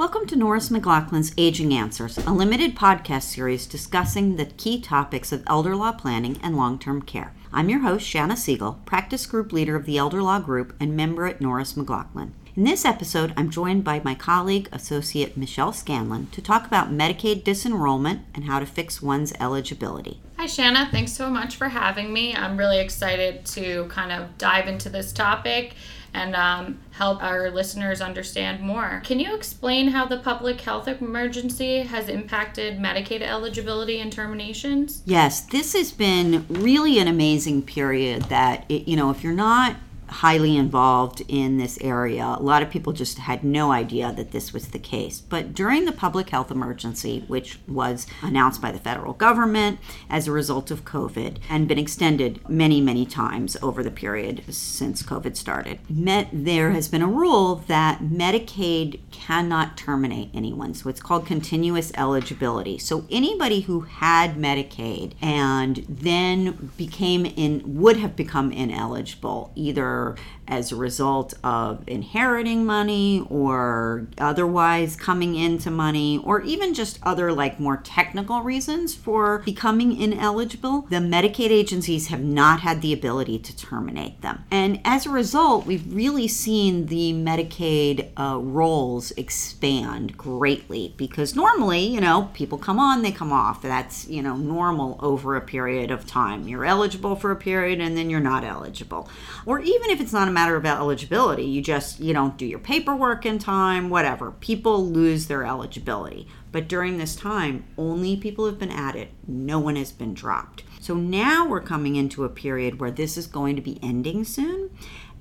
Welcome to Norris McLaughlin's Aging Answers, a limited podcast series discussing the key topics of elder law planning and long term care. I'm your host, Shana Siegel, practice group leader of the Elder Law Group and member at Norris McLaughlin. In this episode, I'm joined by my colleague, Associate Michelle Scanlon, to talk about Medicaid disenrollment and how to fix one's eligibility. Hi, Shana. Thanks so much for having me. I'm really excited to kind of dive into this topic and um, help our listeners understand more. Can you explain how the public health emergency has impacted Medicaid eligibility and terminations? Yes, this has been really an amazing period that, it, you know, if you're not highly involved in this area. A lot of people just had no idea that this was the case. But during the public health emergency, which was announced by the federal government as a result of COVID and been extended many, many times over the period since COVID started, met, there has been a rule that Medicaid cannot terminate anyone. So it's called continuous eligibility. So anybody who had Medicaid and then became in would have become ineligible either or as a result of inheriting money or otherwise coming into money or even just other like more technical reasons for becoming ineligible, the Medicaid agencies have not had the ability to terminate them. And as a result, we've really seen the Medicaid uh, rolls expand greatly because normally, you know, people come on, they come off. That's, you know, normal over a period of time. You're eligible for a period and then you're not eligible. Or even if it's not a matter of eligibility, you just you don't do your paperwork in time, whatever. People lose their eligibility. But during this time, only people have been added. No one has been dropped. So now we're coming into a period where this is going to be ending soon.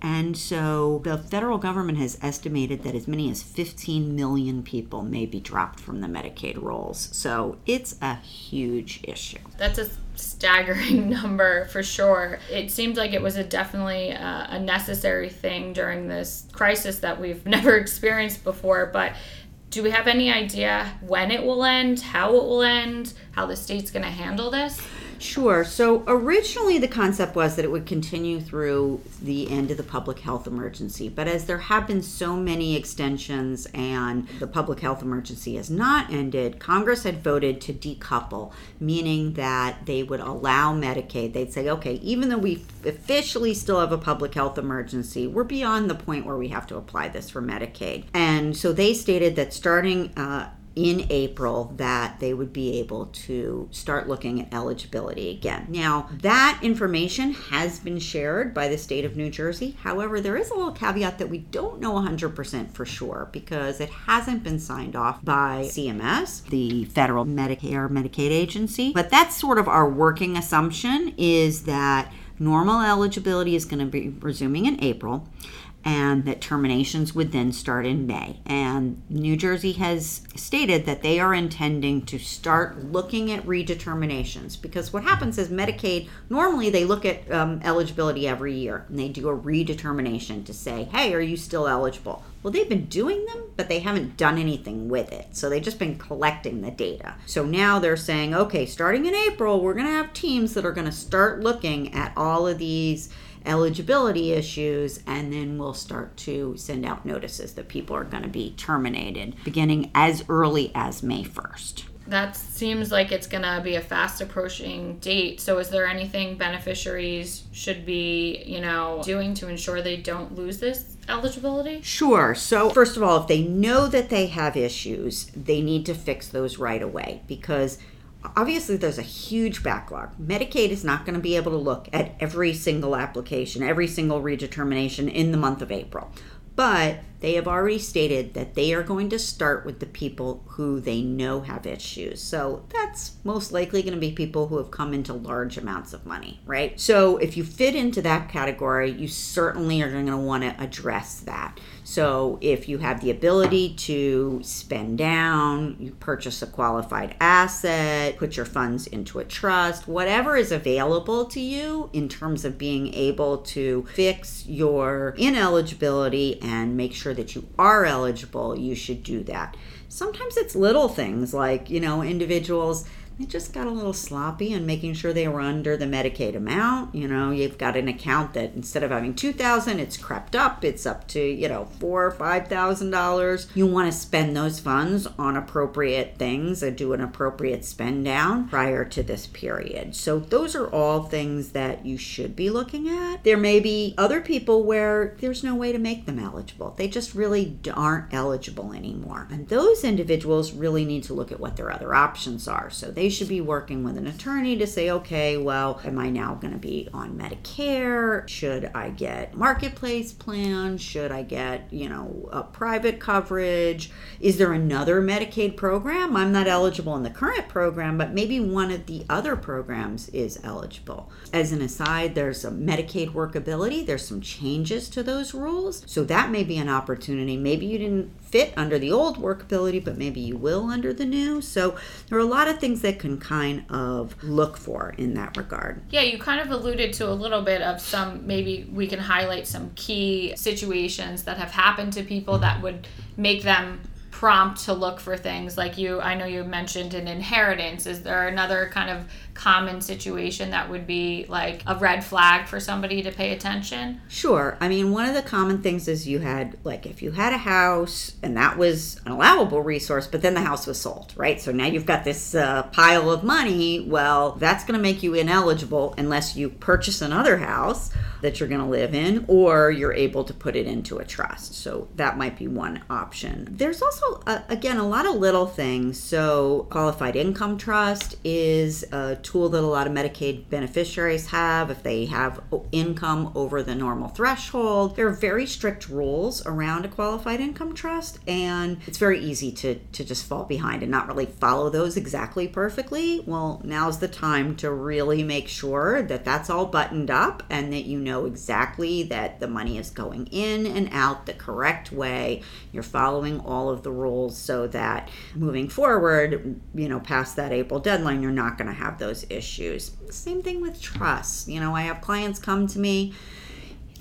And so the federal government has estimated that as many as 15 million people may be dropped from the Medicaid rolls. So it's a huge issue. That's a staggering number for sure. It seems like it was a definitely uh, a necessary thing during this crisis that we've never experienced before, but do we have any idea when it will end, how it will end, how the state's going to handle this? Sure. So originally the concept was that it would continue through the end of the public health emergency. But as there have been so many extensions and the public health emergency has not ended, Congress had voted to decouple, meaning that they would allow Medicaid. They'd say, okay, even though we officially still have a public health emergency, we're beyond the point where we have to apply this for Medicaid. And so they stated that starting uh, in April that they would be able to start looking at eligibility again. Now, that information has been shared by the state of New Jersey. However, there is a little caveat that we don't know 100% for sure because it hasn't been signed off by CMS, the federal Medicare Medicaid agency. But that's sort of our working assumption is that normal eligibility is going to be resuming in April and that terminations would then start in May. And New Jersey has stated that they are intending to start looking at redeterminations because what happens is Medicaid normally they look at um, eligibility every year and they do a redetermination to say, hey, are you still eligible? Well, they've been doing them, but they haven't done anything with it. So they've just been collecting the data. So now they're saying, okay, starting in April, we're going to have teams that are going to start looking at all of these eligibility issues, and then we'll start to send out notices that people are going to be terminated beginning as early as May 1st. That seems like it's going to be a fast approaching date. So, is there anything beneficiaries should be, you know, doing to ensure they don't lose this eligibility? Sure. So, first of all, if they know that they have issues, they need to fix those right away because obviously there's a huge backlog. Medicaid is not going to be able to look at every single application, every single redetermination in the month of April. But they have already stated that they are going to start with the people who they know have issues. So that's most likely going to be people who have come into large amounts of money, right? So if you fit into that category, you certainly are going to want to address that. So if you have the ability to spend down, you purchase a qualified asset, put your funds into a trust, whatever is available to you in terms of being able to fix your ineligibility and make sure sure that you are eligible, you should do that. Sometimes it's little things like, you know, individuals they just got a little sloppy in making sure they were under the Medicaid amount. You know, you've got an account that instead of having two thousand, it's crept up. It's up to you know four or five thousand dollars. You want to spend those funds on appropriate things and do an appropriate spend down prior to this period. So those are all things that you should be looking at. There may be other people where there's no way to make them eligible. They just really aren't eligible anymore. And those individuals really need to look at what their other options are. So they should be working with an attorney to say, okay, well, am I now going to be on Medicare? Should I get marketplace plan? Should I get, you know, a private coverage? Is there another Medicaid program? I'm not eligible in the current program, but maybe one of the other programs is eligible. As an aside, there's a Medicaid workability. There's some changes to those rules. So that may be an opportunity. Maybe you didn't fit under the old workability, but maybe you will under the new. So there are a lot of things that can kind of look for in that regard. Yeah, you kind of alluded to a little bit of some, maybe we can highlight some key situations that have happened to people that would make them prompt to look for things like you i know you mentioned an inheritance is there another kind of common situation that would be like a red flag for somebody to pay attention? Sure. I mean, one of the common things is you had, like, if you had a house and that was an allowable resource, but then the house was sold, right? So now you've got this uh, pile of money. Well, that's going to make you ineligible unless you purchase another house that you're going to live in or you're able to put it into a trust. So that might be one option. There's also, uh, again, a lot of little things. So, qualified income trust is a tool that a lot of Medicaid beneficiaries have if they have income over the normal threshold. There are very strict rules around a qualified income trust, and it's very easy to, to just fall behind and not really follow those exactly perfectly. Well, now's the time to really make sure that that's all buttoned up and that you know exactly that the money is going in and out the correct way. You're following all of the rules so that moving forward, you know, past that April deadline, you're not going to have those those issues. Same thing with trust. You know, I have clients come to me.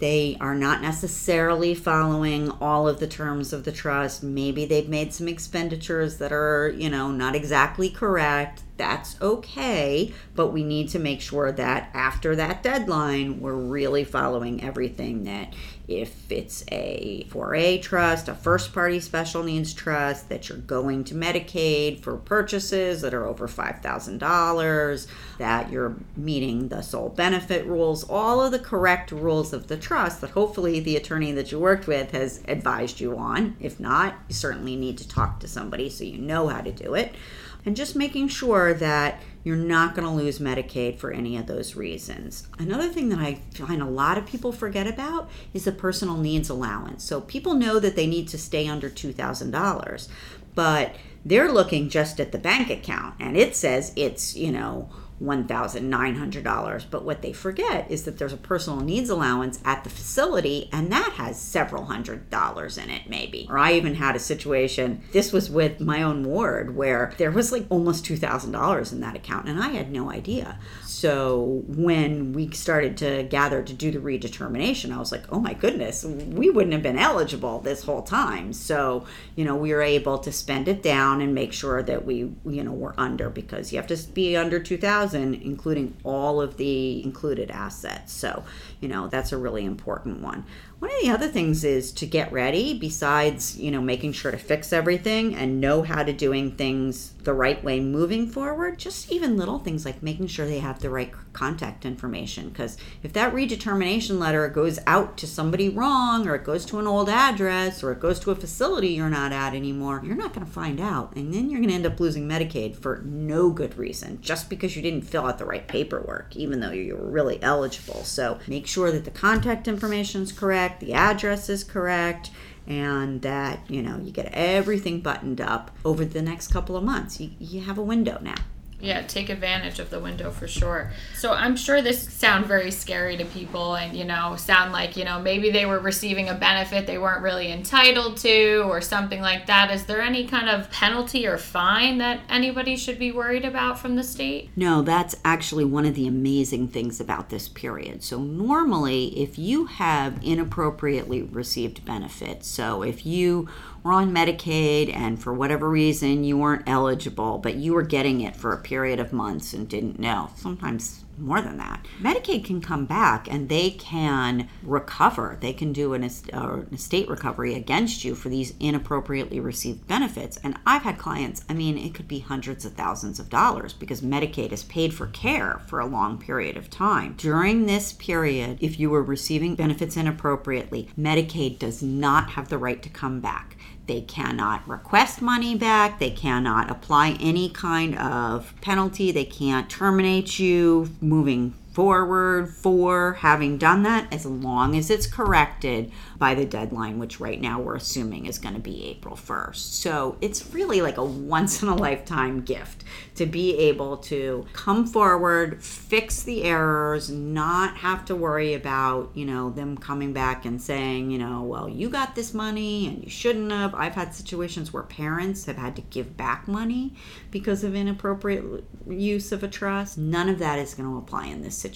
They are not necessarily following all of the terms of the trust. Maybe they've made some expenditures that are, you know, not exactly correct that's okay, but we need to make sure that after that deadline, we're really following everything that if it's a 4A trust, a first party special needs trust, that you're going to Medicaid for purchases that are over $5,000, that you're meeting the sole benefit rules, all of the correct rules of the trust that hopefully the attorney that you worked with has advised you on. If not, you certainly need to talk to somebody so you know how to do it and just making sure that you're not going to lose Medicaid for any of those reasons. Another thing that I find a lot of people forget about is the personal needs allowance. So people know that they need to stay under $2,000, but they're looking just at the bank account and it says it's, you know, $1,900. But what they forget is that there's a personal needs allowance at the facility, and that has several hundred dollars in it, maybe. Or I even had a situation, this was with my own ward, where there was like almost $2,000 in that account, and I had no idea. So when we started to gather to do the redetermination, I was like, oh my goodness, we wouldn't have been eligible this whole time. So, you know, we were able to spend it down and make sure that we, you know, were under because you have to be under 2000, including all of the included assets. So, you know, that's a really important one. One of the other things is to get ready, besides, you know, making sure to fix everything and know how to doing things the right way moving forward, just even little things like making sure they have the right contact information. Because if that redetermination letter goes out to somebody wrong, or it goes to an old address, or it goes to a facility you're not at anymore, you're not going to find out. And then you're going to end up losing Medicaid for no good reason, just because you didn't fill out the right paperwork, even though you were really eligible. So make sure that the contact information is correct correct, the address is correct, and that you know you get everything buttoned up over the next couple of months. You, you have a window now yeah take advantage of the window for sure. So i'm sure this sound very scary to people and you know sound like you know maybe they were receiving a benefit they weren't really entitled to or something like that. Is there any kind of penalty or fine that anybody should be worried about from the state? No that's actually one of the amazing things about this period. So normally if you have inappropriately received benefits so if you were on Medicaid and for whatever reason you weren't eligible, but you were getting it for a period of months and didn't know. Sometimes more than that. Medicaid can come back and they can recover. They can do an, uh, estate recovery against you for these inappropriately received benefits. And I've had clients, I mean, it could be hundreds of thousands of dollars because Medicaid has paid for care for a long period of time. During this period, if you were receiving benefits inappropriately, Medicaid does not have the right to come back. They cannot request money back. They cannot apply any kind of penalty. They can't terminate you moving forward for having done that as long as it's corrected by the deadline, which right now we're assuming is going to be April 1st. So it's really like a once in a lifetime gift to be able to come forward, fix the errors, not have to worry about, you know, them coming back and saying, you know, well, you got this money and you shouldn't have. I've had situations where parents have had to give back money because of inappropriate use of a trust. None of that is going to apply in this situation.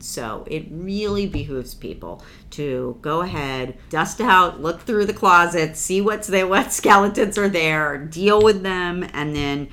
So it really behooves people to go ahead, dust out, look through the closet, see what's there, what skeletons are there, deal with them, and then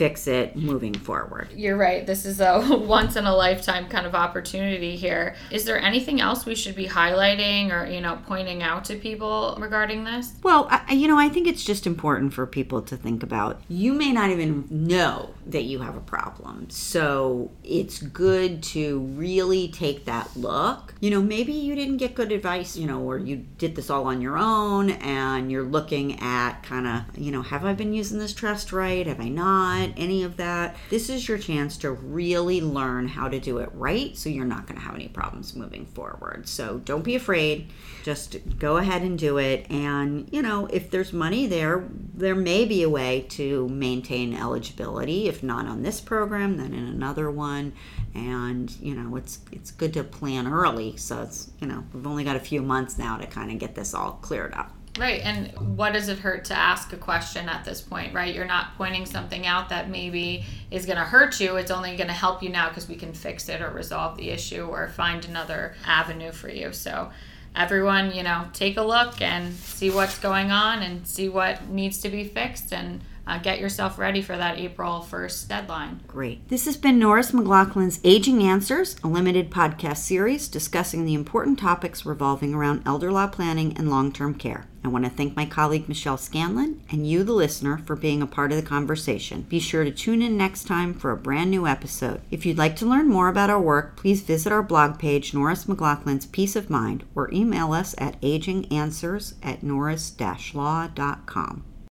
fix it moving forward. You're right. This is a once in a lifetime kind of opportunity here. Is there anything else we should be highlighting or, you know, pointing out to people regarding this? Well, I, you know, I think it's just important for people to think about. You may not even know that you have a problem. So it's good to really take that look. You know, maybe you didn't get good advice, you know, or you did this all on your own and you're looking at kind of, you know, have I been using this trust right? Have I not? Any of that. This is your chance to really learn how to do it right so you're not going to have any problems moving forward. So don't be afraid. Just go ahead and do it. And, you know, if there's money there, there may be a way to maintain eligibility. If not on this program, then in another one. And, you know, it's it's good to plan early. So it's, you know, we've only got a few months now to kind of get this all cleared up. Right. And what does it hurt to ask a question at this point, right? You're not pointing something out that maybe is going to hurt you. It's only going to help you now because we can fix it or resolve the issue or find another avenue for you. So, everyone, you know, take a look and see what's going on and see what needs to be fixed and uh, get yourself ready for that April 1st deadline. Great. This has been Norris McLaughlin's Aging Answers, a limited podcast series discussing the important topics revolving around elder law planning and long term care. I want to thank my colleague Michelle Scanlon and you, the listener, for being a part of the conversation. Be sure to tune in next time for a brand new episode. If you'd like to learn more about our work, please visit our blog page, Norris McLaughlin's Peace of Mind, or email us at aginganswers at norris-law.com.